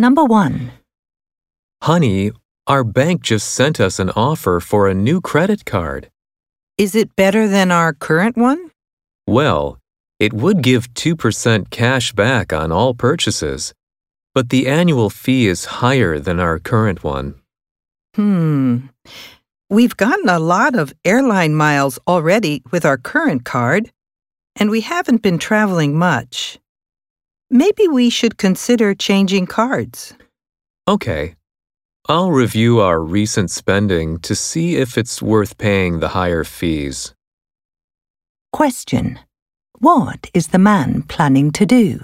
Number 1. Honey, our bank just sent us an offer for a new credit card. Is it better than our current one? Well, it would give 2% cash back on all purchases, but the annual fee is higher than our current one. Hmm. We've gotten a lot of airline miles already with our current card, and we haven't been traveling much. Maybe we should consider changing cards. Okay. I'll review our recent spending to see if it's worth paying the higher fees. Question. What is the man planning to do?